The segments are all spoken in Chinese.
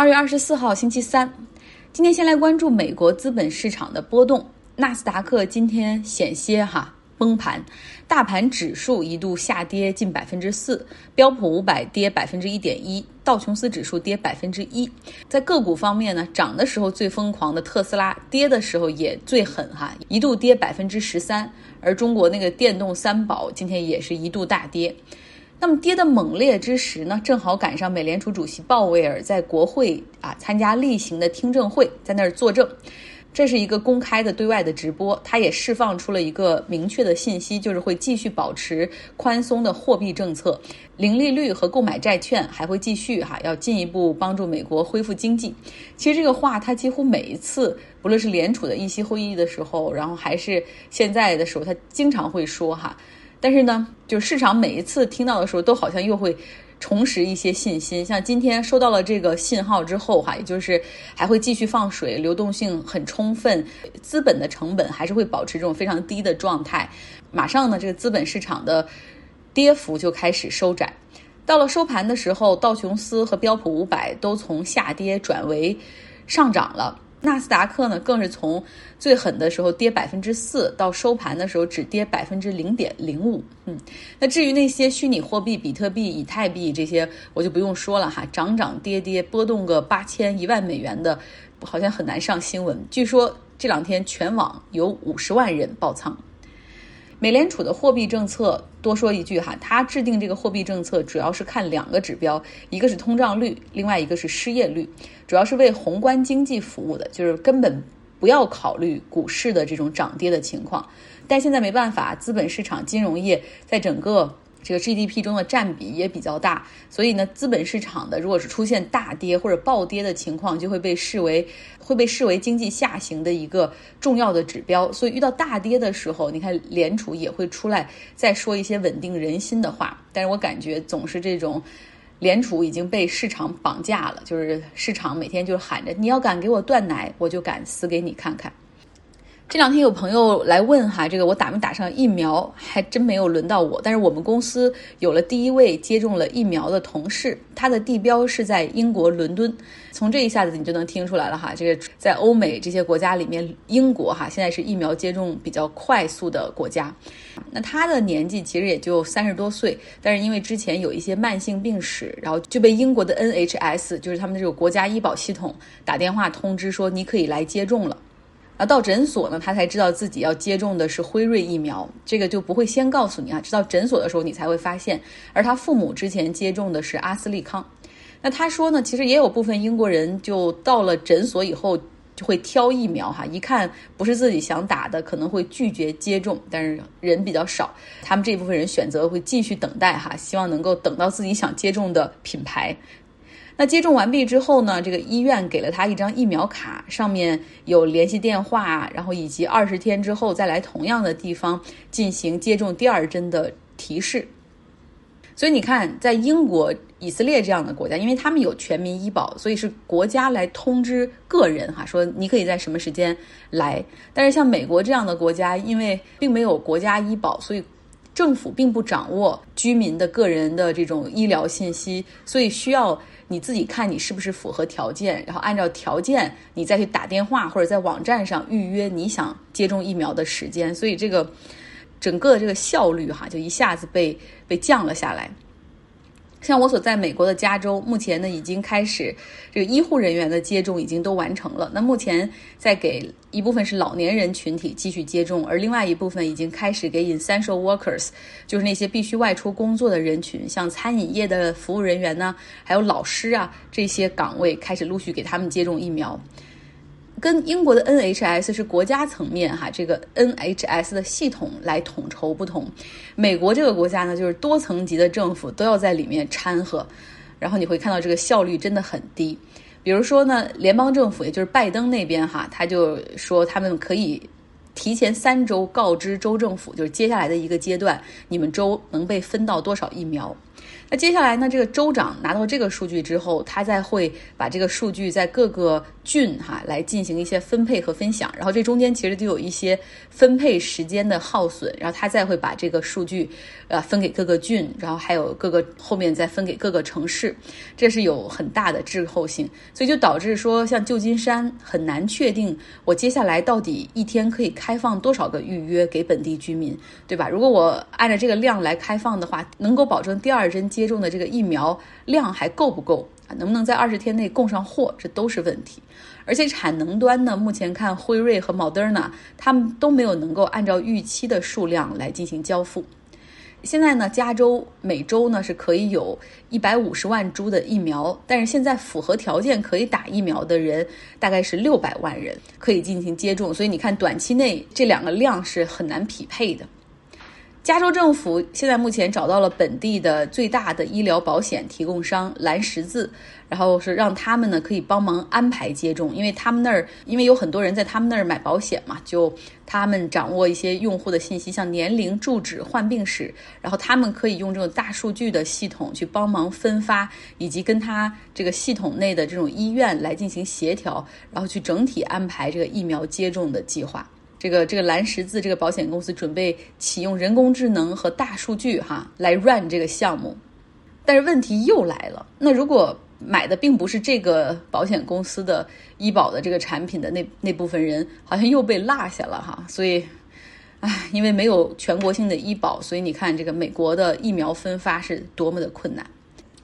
二月二十四号，星期三。今天先来关注美国资本市场的波动。纳斯达克今天险些哈崩盘，大盘指数一度下跌近百分之四，标普五百跌百分之一点一，道琼斯指数跌百分之一。在个股方面呢，涨的时候最疯狂的特斯拉，跌的时候也最狠哈，一度跌百分之十三。而中国那个电动三宝今天也是一度大跌。那么跌得猛烈之时呢，正好赶上美联储主席鲍威尔在国会啊参加例行的听证会，在那儿作证。这是一个公开的对外的直播，他也释放出了一个明确的信息，就是会继续保持宽松的货币政策，零利率和购买债券还会继续哈，要进一步帮助美国恢复经济。其实这个话他几乎每一次，不论是联储的议息会议的时候，然后还是现在的时候，他经常会说哈。但是呢，就市场每一次听到的时候，都好像又会重拾一些信心。像今天收到了这个信号之后，哈，也就是还会继续放水，流动性很充分，资本的成本还是会保持这种非常低的状态。马上呢，这个资本市场的跌幅就开始收窄。到了收盘的时候，道琼斯和标普五百都从下跌转为上涨了。纳斯达克呢，更是从最狠的时候跌百分之四，到收盘的时候只跌百分之零点零五。嗯，那至于那些虚拟货币，比特币、以太币这些，我就不用说了哈，涨涨跌跌，波动个八千、一万美元的，好像很难上新闻。据说这两天全网有五十万人爆仓。美联储的货币政策，多说一句哈，它制定这个货币政策主要是看两个指标，一个是通胀率，另外一个是失业率，主要是为宏观经济服务的，就是根本不要考虑股市的这种涨跌的情况。但现在没办法，资本市场、金融业在整个。这个 GDP 中的占比也比较大，所以呢，资本市场的如果是出现大跌或者暴跌的情况，就会被视为会被视为经济下行的一个重要的指标。所以遇到大跌的时候，你看联储也会出来再说一些稳定人心的话。但是我感觉总是这种联储已经被市场绑架了，就是市场每天就喊着你要敢给我断奶，我就敢死给你看看。这两天有朋友来问哈，这个我打没打上疫苗，还真没有轮到我。但是我们公司有了第一位接种了疫苗的同事，他的地标是在英国伦敦。从这一下子你就能听出来了哈，这个在欧美这些国家里面，英国哈现在是疫苗接种比较快速的国家。那他的年纪其实也就三十多岁，但是因为之前有一些慢性病史，然后就被英国的 NHS，就是他们的这个国家医保系统打电话通知说你可以来接种了。啊，到诊所呢，他才知道自己要接种的是辉瑞疫苗，这个就不会先告诉你啊，直到诊所的时候你才会发现。而他父母之前接种的是阿斯利康，那他说呢，其实也有部分英国人就到了诊所以后就会挑疫苗哈，一看不是自己想打的，可能会拒绝接种，但是人比较少，他们这部分人选择会继续等待哈，希望能够等到自己想接种的品牌。那接种完毕之后呢？这个医院给了他一张疫苗卡，上面有联系电话，然后以及二十天之后再来同样的地方进行接种第二针的提示。所以你看，在英国、以色列这样的国家，因为他们有全民医保，所以是国家来通知个人哈，说你可以在什么时间来。但是像美国这样的国家，因为并没有国家医保，所以。政府并不掌握居民的个人的这种医疗信息，所以需要你自己看你是不是符合条件，然后按照条件你再去打电话或者在网站上预约你想接种疫苗的时间，所以这个整个这个效率哈就一下子被被降了下来。像我所在美国的加州，目前呢已经开始这个医护人员的接种已经都完成了。那目前在给一部分是老年人群体继续接种，而另外一部分已经开始给 essential workers，就是那些必须外出工作的人群，像餐饮业的服务人员呢，还有老师啊这些岗位开始陆续给他们接种疫苗。跟英国的 NHS 是国家层面哈，这个 NHS 的系统来统筹不同。美国这个国家呢，就是多层级的政府都要在里面掺和，然后你会看到这个效率真的很低。比如说呢，联邦政府也就是拜登那边哈，他就说他们可以提前三周告知州政府，就是接下来的一个阶段，你们州能被分到多少疫苗。那接下来呢，这个州长拿到这个数据之后，他再会把这个数据在各个郡哈来进行一些分配和分享，然后这中间其实就有一些分配时间的耗损，然后他再会把这个数据呃分给各个郡，然后还有各个后面再分给各个城市，这是有很大的滞后性，所以就导致说像旧金山很难确定我接下来到底一天可以开放多少个预约给本地居民，对吧？如果我按照这个量来开放的话，能够保证第二针接种的这个疫苗量还够不够啊？能不能在二十天内供上货？这都是问题。而且产能端呢，目前看辉瑞和 Moderna 他们都没有能够按照预期的数量来进行交付。现在呢，加州每周呢是可以有一百五十万株的疫苗，但是现在符合条件可以打疫苗的人大概是六百万人可以进行接种，所以你看短期内这两个量是很难匹配的。加州政府现在目前找到了本地的最大的医疗保险提供商蓝十字，然后是让他们呢可以帮忙安排接种，因为他们那儿因为有很多人在他们那儿买保险嘛，就他们掌握一些用户的信息，像年龄、住址、患病史，然后他们可以用这种大数据的系统去帮忙分发，以及跟他这个系统内的这种医院来进行协调，然后去整体安排这个疫苗接种的计划。这个这个蓝十字这个保险公司准备启用人工智能和大数据哈来 run 这个项目，但是问题又来了。那如果买的并不是这个保险公司的医保的这个产品的那那部分人，好像又被落下了哈。所以，唉，因为没有全国性的医保，所以你看这个美国的疫苗分发是多么的困难。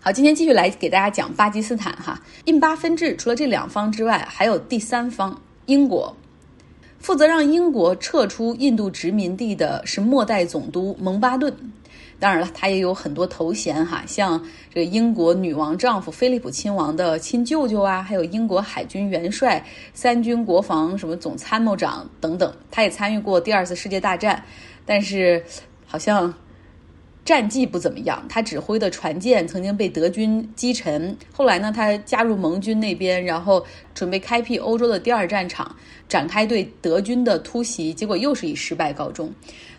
好，今天继续来给大家讲巴基斯坦哈印巴分治，除了这两方之外，还有第三方英国。负责让英国撤出印度殖民地的是末代总督蒙巴顿，当然了，他也有很多头衔哈，像这个英国女王丈夫菲利普亲王的亲舅舅啊，还有英国海军元帅、三军国防什么总参谋长等等。他也参与过第二次世界大战，但是好像。战绩不怎么样，他指挥的船舰曾经被德军击沉。后来呢，他加入盟军那边，然后准备开辟欧洲的第二战场，展开对德军的突袭，结果又是以失败告终。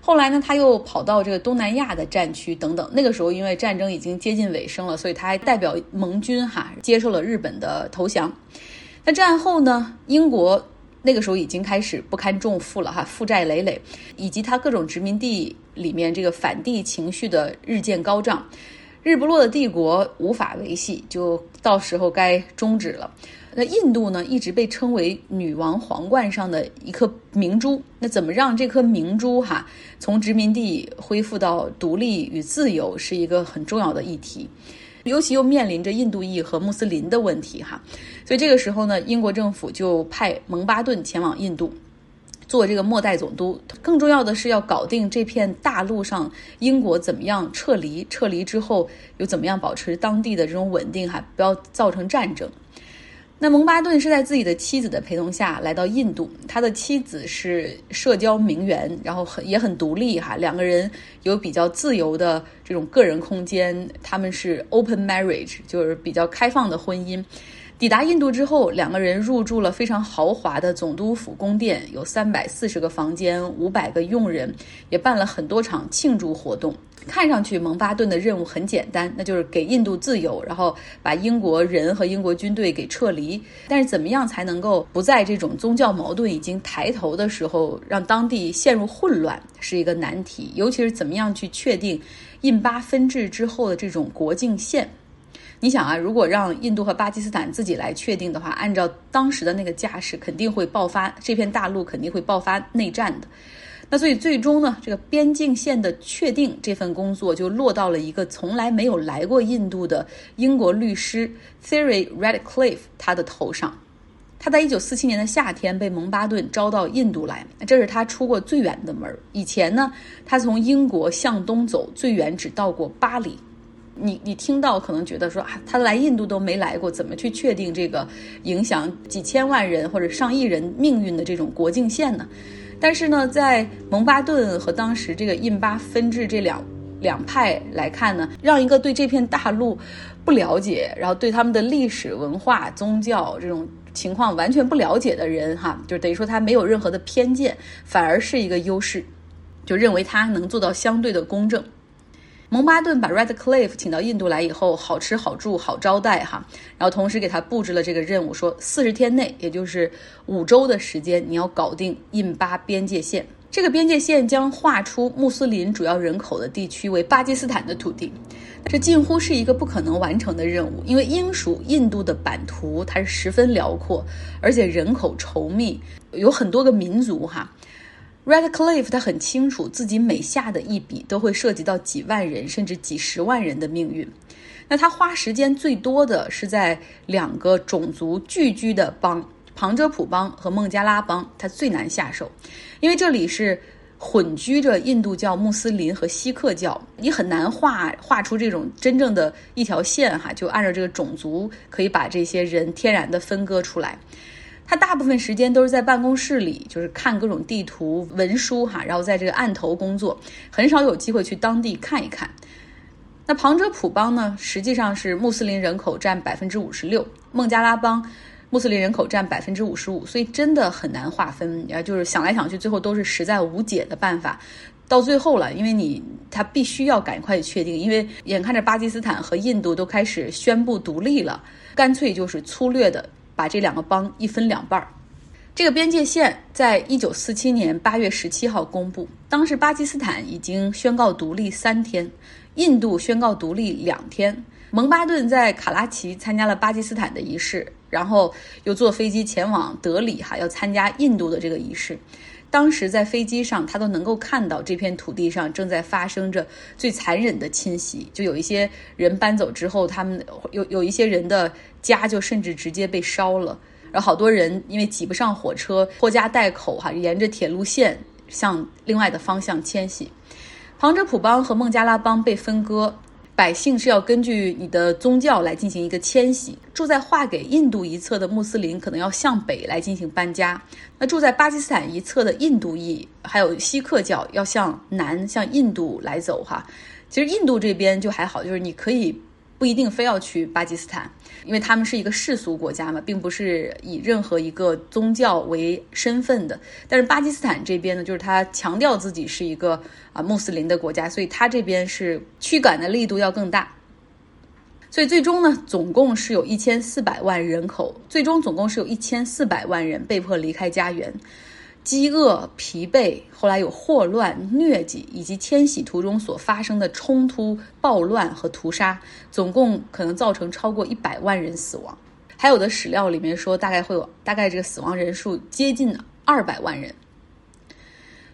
后来呢，他又跑到这个东南亚的战区等等。那个时候，因为战争已经接近尾声了，所以他还代表盟军哈接受了日本的投降。那战后呢，英国。那个时候已经开始不堪重负了哈，负债累累，以及他各种殖民地里面这个反帝情绪的日渐高涨，日不落的帝国无法维系，就到时候该终止了。那印度呢，一直被称为女王皇冠上的一颗明珠。那怎么让这颗明珠哈从殖民地恢复到独立与自由，是一个很重要的议题。尤其又面临着印度裔和穆斯林的问题哈，所以这个时候呢，英国政府就派蒙巴顿前往印度做这个末代总督。更重要的是要搞定这片大陆上英国怎么样撤离，撤离之后又怎么样保持当地的这种稳定哈，不要造成战争。那蒙巴顿是在自己的妻子的陪同下来到印度，他的妻子是社交名媛，然后很也很独立哈，两个人有比较自由的这种个人空间，他们是 open marriage，就是比较开放的婚姻。抵达印度之后，两个人入住了非常豪华的总督府宫殿，有三百四十个房间，五百个佣人，也办了很多场庆祝活动。看上去蒙巴顿的任务很简单，那就是给印度自由，然后把英国人和英国军队给撤离。但是怎么样才能够不在这种宗教矛盾已经抬头的时候，让当地陷入混乱，是一个难题。尤其是怎么样去确定印巴分治之后的这种国境线。你想啊，如果让印度和巴基斯坦自己来确定的话，按照当时的那个架势，肯定会爆发这片大陆肯定会爆发内战的。那所以最终呢，这个边境线的确定这份工作就落到了一个从来没有来过印度的英国律师 Theory Redcliffe 他的头上。他在一九四七年的夏天被蒙巴顿招到印度来，这是他出过最远的门以前呢，他从英国向东走，最远只到过巴黎。你你听到可能觉得说啊，他来印度都没来过，怎么去确定这个影响几千万人或者上亿人命运的这种国境线呢？但是呢，在蒙巴顿和当时这个印巴分治这两两派来看呢，让一个对这片大陆不了解，然后对他们的历史文化、宗教这种情况完全不了解的人，哈，就等于说他没有任何的偏见，反而是一个优势，就认为他能做到相对的公正。蒙巴顿把 Redcliffe 请到印度来以后，好吃好住好招待哈，然后同时给他布置了这个任务，说四十天内，也就是五周的时间，你要搞定印巴边界线。这个边界线将划出穆斯林主要人口的地区为巴基斯坦的土地，这近乎是一个不可能完成的任务，因为英属印度的版图它是十分辽阔，而且人口稠密，有很多个民族哈。Redcliffe 他很清楚，自己每下的一笔都会涉及到几万人甚至几十万人的命运。那他花时间最多的是在两个种族聚居的邦——旁遮普邦和孟加拉邦，他最难下手，因为这里是混居着印度教、穆斯林和锡克教，你很难画画出这种真正的一条线哈，就按照这个种族可以把这些人天然的分割出来。他大部分时间都是在办公室里，就是看各种地图文书哈，然后在这个案头工作，很少有机会去当地看一看。那旁遮普邦呢，实际上是穆斯林人口占百分之五十六，孟加拉邦穆斯林人口占百分之五十五，所以真的很难划分。啊，就是想来想去，最后都是实在无解的办法。到最后了，因为你他必须要赶快确定，因为眼看着巴基斯坦和印度都开始宣布独立了，干脆就是粗略的。把这两个邦一分两半儿，这个边界线在一九四七年八月十七号公布。当时巴基斯坦已经宣告独立三天，印度宣告独立两天。蒙巴顿在卡拉奇参加了巴基斯坦的仪式，然后又坐飞机前往德里，哈，要参加印度的这个仪式。当时在飞机上，他都能够看到这片土地上正在发生着最残忍的侵袭。就有一些人搬走之后，他们有有一些人的家就甚至直接被烧了。然后好多人因为挤不上火车，拖家带口哈，沿着铁路线向另外的方向迁徙。旁遮普邦和孟加拉邦被分割。百姓是要根据你的宗教来进行一个迁徙。住在划给印度一侧的穆斯林可能要向北来进行搬家，那住在巴基斯坦一侧的印度裔还有锡克教要向南向印度来走哈。其实印度这边就还好，就是你可以。不一定非要去巴基斯坦，因为他们是一个世俗国家嘛，并不是以任何一个宗教为身份的。但是巴基斯坦这边呢，就是他强调自己是一个啊穆斯林的国家，所以他这边是驱赶的力度要更大。所以最终呢，总共是有一千四百万人口，最终总共是有一千四百万人被迫离开家园。饥饿、疲惫，后来有霍乱、疟疾，以及迁徙途中所发生的冲突、暴乱和屠杀，总共可能造成超过一百万人死亡。还有的史料里面说，大概会有大概这个死亡人数接近二百万人。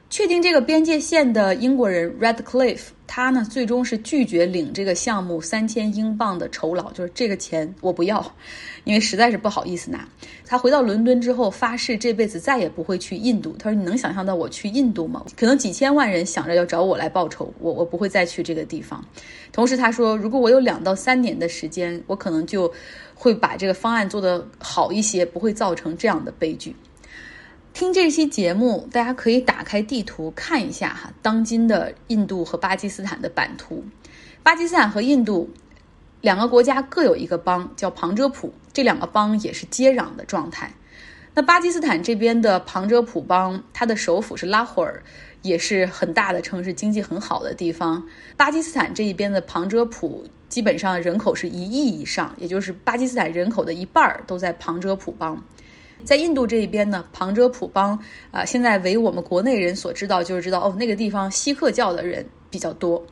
确定这个边界线的英国人 Redcliffe 他呢最终是拒绝领这个项目三千英镑的酬劳，就是这个钱我不要，因为实在是不好意思拿。他回到伦敦之后发誓这辈子再也不会去印度。他说：“你能想象到我去印度吗？可能几千万人想着要找我来报仇，我我不会再去这个地方。”同时他说：“如果我有两到三年的时间，我可能就会把这个方案做得好一些，不会造成这样的悲剧。”听这期节目，大家可以打开地图看一下哈，当今的印度和巴基斯坦的版图。巴基斯坦和印度两个国家各有一个邦叫旁遮普，这两个邦也是接壤的状态。那巴基斯坦这边的旁遮普邦，它的首府是拉霍尔，也是很大的城市，经济很好的地方。巴基斯坦这一边的旁遮普基本上人口是一亿以上，也就是巴基斯坦人口的一半儿都在旁遮普邦。在印度这一边呢，旁遮普邦啊，现在为我们国内人所知道，就是知道哦，那个地方锡克教的人比较多。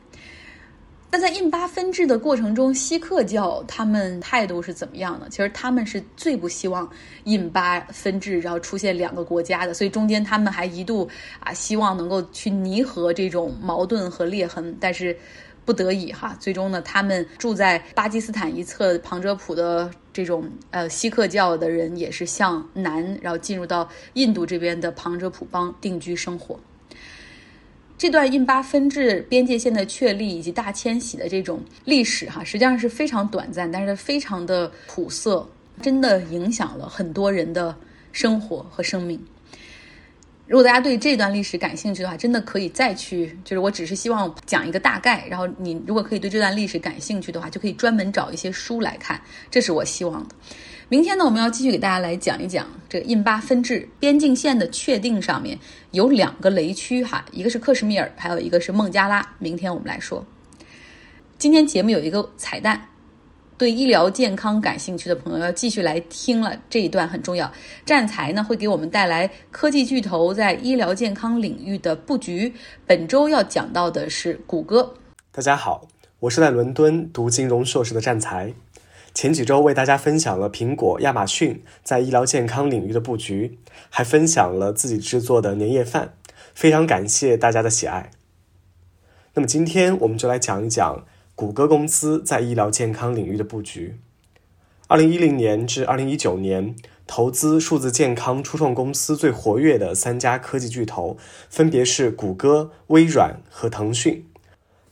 那在印巴分治的过程中，锡克教他们态度是怎么样的？其实他们是最不希望印巴分治，然后出现两个国家的，所以中间他们还一度啊，希望能够去弥合这种矛盾和裂痕，但是。不得已哈，最终呢，他们住在巴基斯坦一侧旁遮普的这种呃锡克教的人，也是向南，然后进入到印度这边的旁遮普邦定居生活。这段印巴分治边界线的确立以及大迁徙的这种历史哈，实际上是非常短暂，但是非常的苦涩，真的影响了很多人的生活和生命。如果大家对这段历史感兴趣的话，真的可以再去。就是我只是希望讲一个大概，然后你如果可以对这段历史感兴趣的话，就可以专门找一些书来看。这是我希望的。明天呢，我们要继续给大家来讲一讲这个印巴分治边境线的确定上面有两个雷区哈，一个是克什米尔，还有一个是孟加拉。明天我们来说。今天节目有一个彩蛋，对医疗健康感兴趣的朋友要继续来听了，这一段很重要。站才呢会给我们带来科技巨头在医疗健康领域的布局。本周要讲到的是谷歌。大家好，我是在伦敦读金融硕士的站才。前几周为大家分享了苹果、亚马逊在医疗健康领域的布局，还分享了自己制作的年夜饭，非常感谢大家的喜爱。那么今天我们就来讲一讲。谷歌公司在医疗健康领域的布局。二零一零年至二零一九年，投资数字健康初创公司最活跃的三家科技巨头分别是谷歌、微软和腾讯。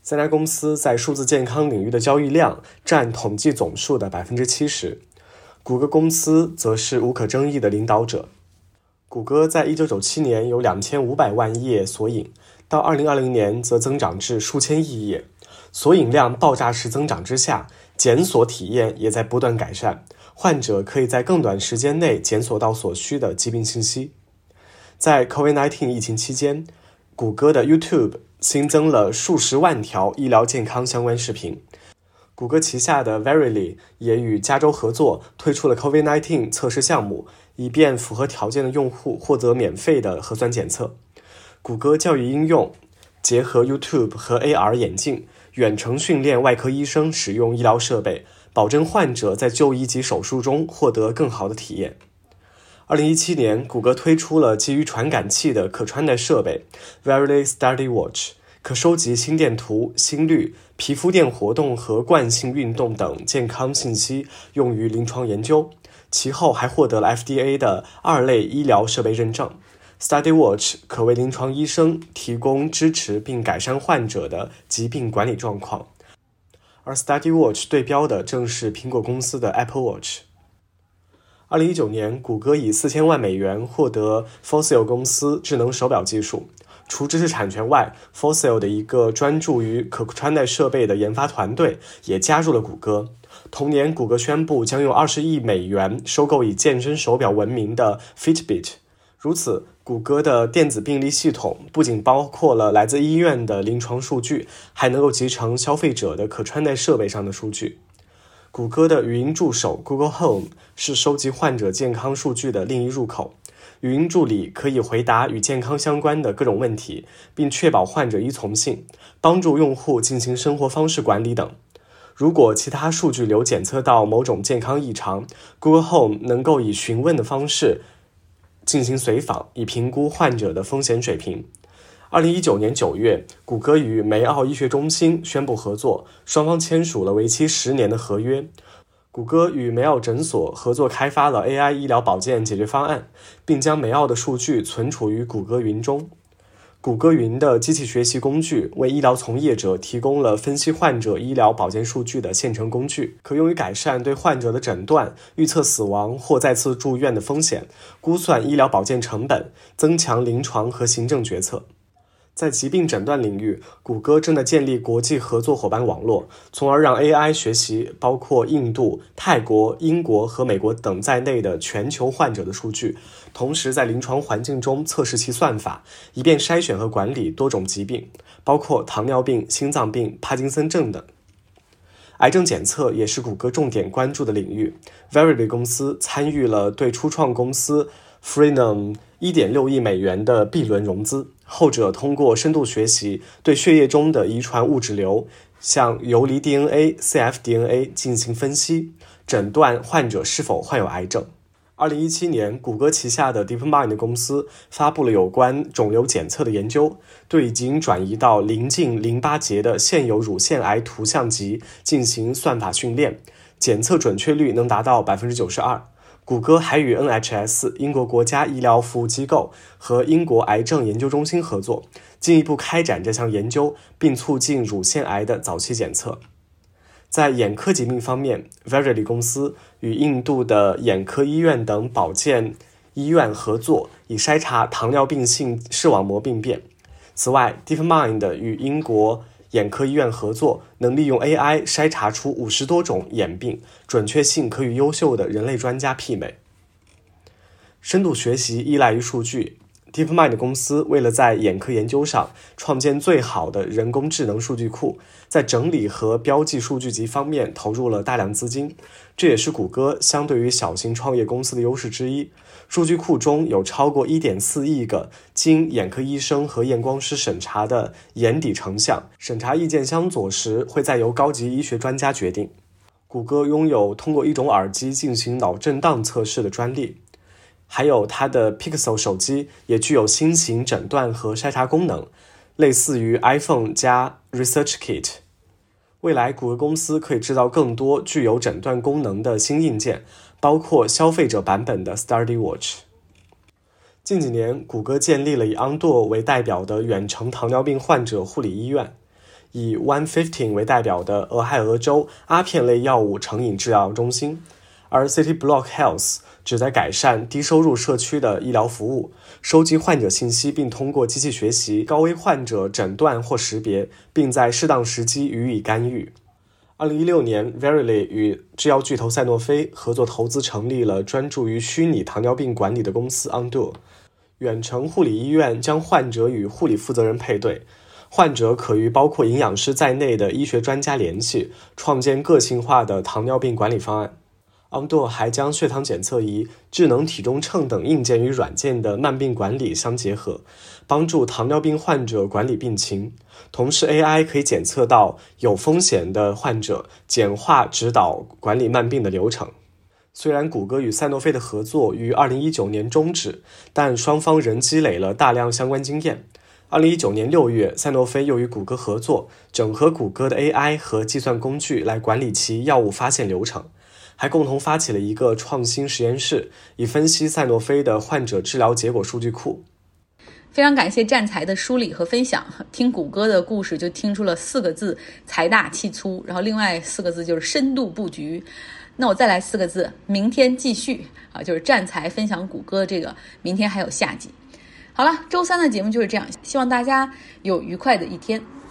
三家公司在数字健康领域的交易量占统计总数的百分之七十，谷歌公司则是无可争议的领导者。谷歌在一九九七年有两千五百万页索引，到二零二零年则增长至数千亿页。索引量爆炸式增长之下，检索体验也在不断改善，患者可以在更短时间内检索到所需的疾病信息。在 COVID-19 疫情期间，谷歌的 YouTube 新增了数十万条医疗健康相关视频。谷歌旗下的 Verily 也与加州合作推出了 COVID-19 测试项目，以便符合条件的用户获得免费的核酸检测。谷歌教育应用结合 YouTube 和 AR 眼镜。远程训练外科医生使用医疗设备，保证患者在就医及手术中获得更好的体验。二零一七年，谷歌推出了基于传感器的可穿戴设备 Verily Study Watch，可收集心电图、心率、皮肤电活动和惯性运动等健康信息，用于临床研究。其后还获得了 FDA 的二类医疗设备认证。Study Watch 可为临床医生提供支持并改善患者的疾病管理状况，而 Study Watch 对标的正是苹果公司的 Apple Watch。二零一九年，谷歌以四千万美元获得 Fossil 公司智能手表技术。除知识产权外，Fossil 的一个专注于可穿戴设备的研发团队也加入了谷歌。同年，谷歌宣布将用二十亿美元收购以健身手表闻名的 Fitbit。如此，谷歌的电子病历系统不仅包括了来自医院的临床数据，还能够集成消费者的可穿戴设备上的数据。谷歌的语音助手 Google Home 是收集患者健康数据的另一入口。语音助理可以回答与健康相关的各种问题，并确保患者依从性，帮助用户进行生活方式管理等。如果其他数据流检测到某种健康异常，Google Home 能够以询问的方式。进行随访，以评估患者的风险水平。二零一九年九月，谷歌与梅奥医学中心宣布合作，双方签署了为期十年的合约。谷歌与梅奥诊所合作开发了 AI 医疗保健解决方案，并将梅奥的数据存储于谷歌云中。谷歌云的机器学习工具为医疗从业者提供了分析患者医疗保健数据的现成工具，可用于改善对患者的诊断、预测死亡或再次住院的风险、估算医疗保健成本、增强临床和行政决策。在疾病诊断领域，谷歌正在建立国际合作伙伴网络，从而让 AI 学习包括印度、泰国、英国和美国等在内的全球患者的数据，同时在临床环境中测试其算法，以便筛选和管理多种疾病，包括糖尿病、心脏病、帕金森症等。癌症检测也是谷歌重点关注的领域。Verily 公司参与了对初创公司 Freenome 1.6亿美元的 B 轮融资。后者通过深度学习对血液中的遗传物质流，像游离 DNA、cfDNA 进行分析，诊断患者是否患有癌症。二零一七年，谷歌旗下的 DeepMind 公司发布了有关肿瘤检测的研究，对已经转移到邻近淋巴结的现有乳腺癌图像集进行算法训练，检测准确率能达到百分之九十二。谷歌还与 NHS 英国国家医疗服务机构和英国癌症研究中心合作，进一步开展这项研究，并促进乳腺癌的早期检测。在眼科疾病方面，Verily 公司与印度的眼科医院等保健医院合作，以筛查糖尿病性视网膜病变。此外，DeepMind 与英国。眼科医院合作能利用 AI 筛查出五十多种眼病，准确性可与优秀的人类专家媲美。深度学习依赖于数据，DeepMind 公司为了在眼科研究上创建最好的人工智能数据库，在整理和标记数据集方面投入了大量资金，这也是谷歌相对于小型创业公司的优势之一。数据库中有超过1.4亿个经眼科医生和验光师审查的眼底成像，审查意见相左时会再由高级医学专家决定。谷歌拥有通过一种耳机进行脑震荡测试的专利。还有它的 Pixel 手机也具有新型诊断和筛查功能，类似于 iPhone 加 Research Kit。未来，谷歌公司可以制造更多具有诊断功能的新硬件，包括消费者版本的 Study Watch。近几年，谷歌建立了以 Ondo 为代表的远程糖尿病患者护理医院，以 One Fifteen 为代表的俄亥俄州阿片类药物成瘾治疗中心，而 City Block Health。旨在改善低收入社区的医疗服务，收集患者信息，并通过机器学习高危患者诊断或识别，并在适当时机予以干预。二零一六年，Verily 与制药巨头赛诺菲合作投资成立了专注于虚拟糖尿病管理的公司 Undo。远程护理医院将患者与护理负责人配对，患者可与包括营养师在内的医学专家联系，创建个性化的糖尿病管理方案。Ondo 还将血糖检测仪、智能体重秤等硬件与软件的慢病管理相结合，帮助糖尿病患者管理病情。同时，AI 可以检测到有风险的患者，简化指导管理慢病的流程。虽然谷歌与赛诺菲的合作于2019年终止，但双方仍积累了大量相关经验。2019年6月，赛诺菲又与谷歌合作，整合谷歌的 AI 和计算工具来管理其药物发现流程。还共同发起了一个创新实验室，以分析赛诺菲的患者治疗结果数据库。非常感谢战才的梳理和分享。听谷歌的故事就听出了四个字：财大气粗。然后另外四个字就是深度布局。那我再来四个字：明天继续啊！就是战才分享谷歌这个，明天还有下集。好了，周三的节目就是这样，希望大家有愉快的一天。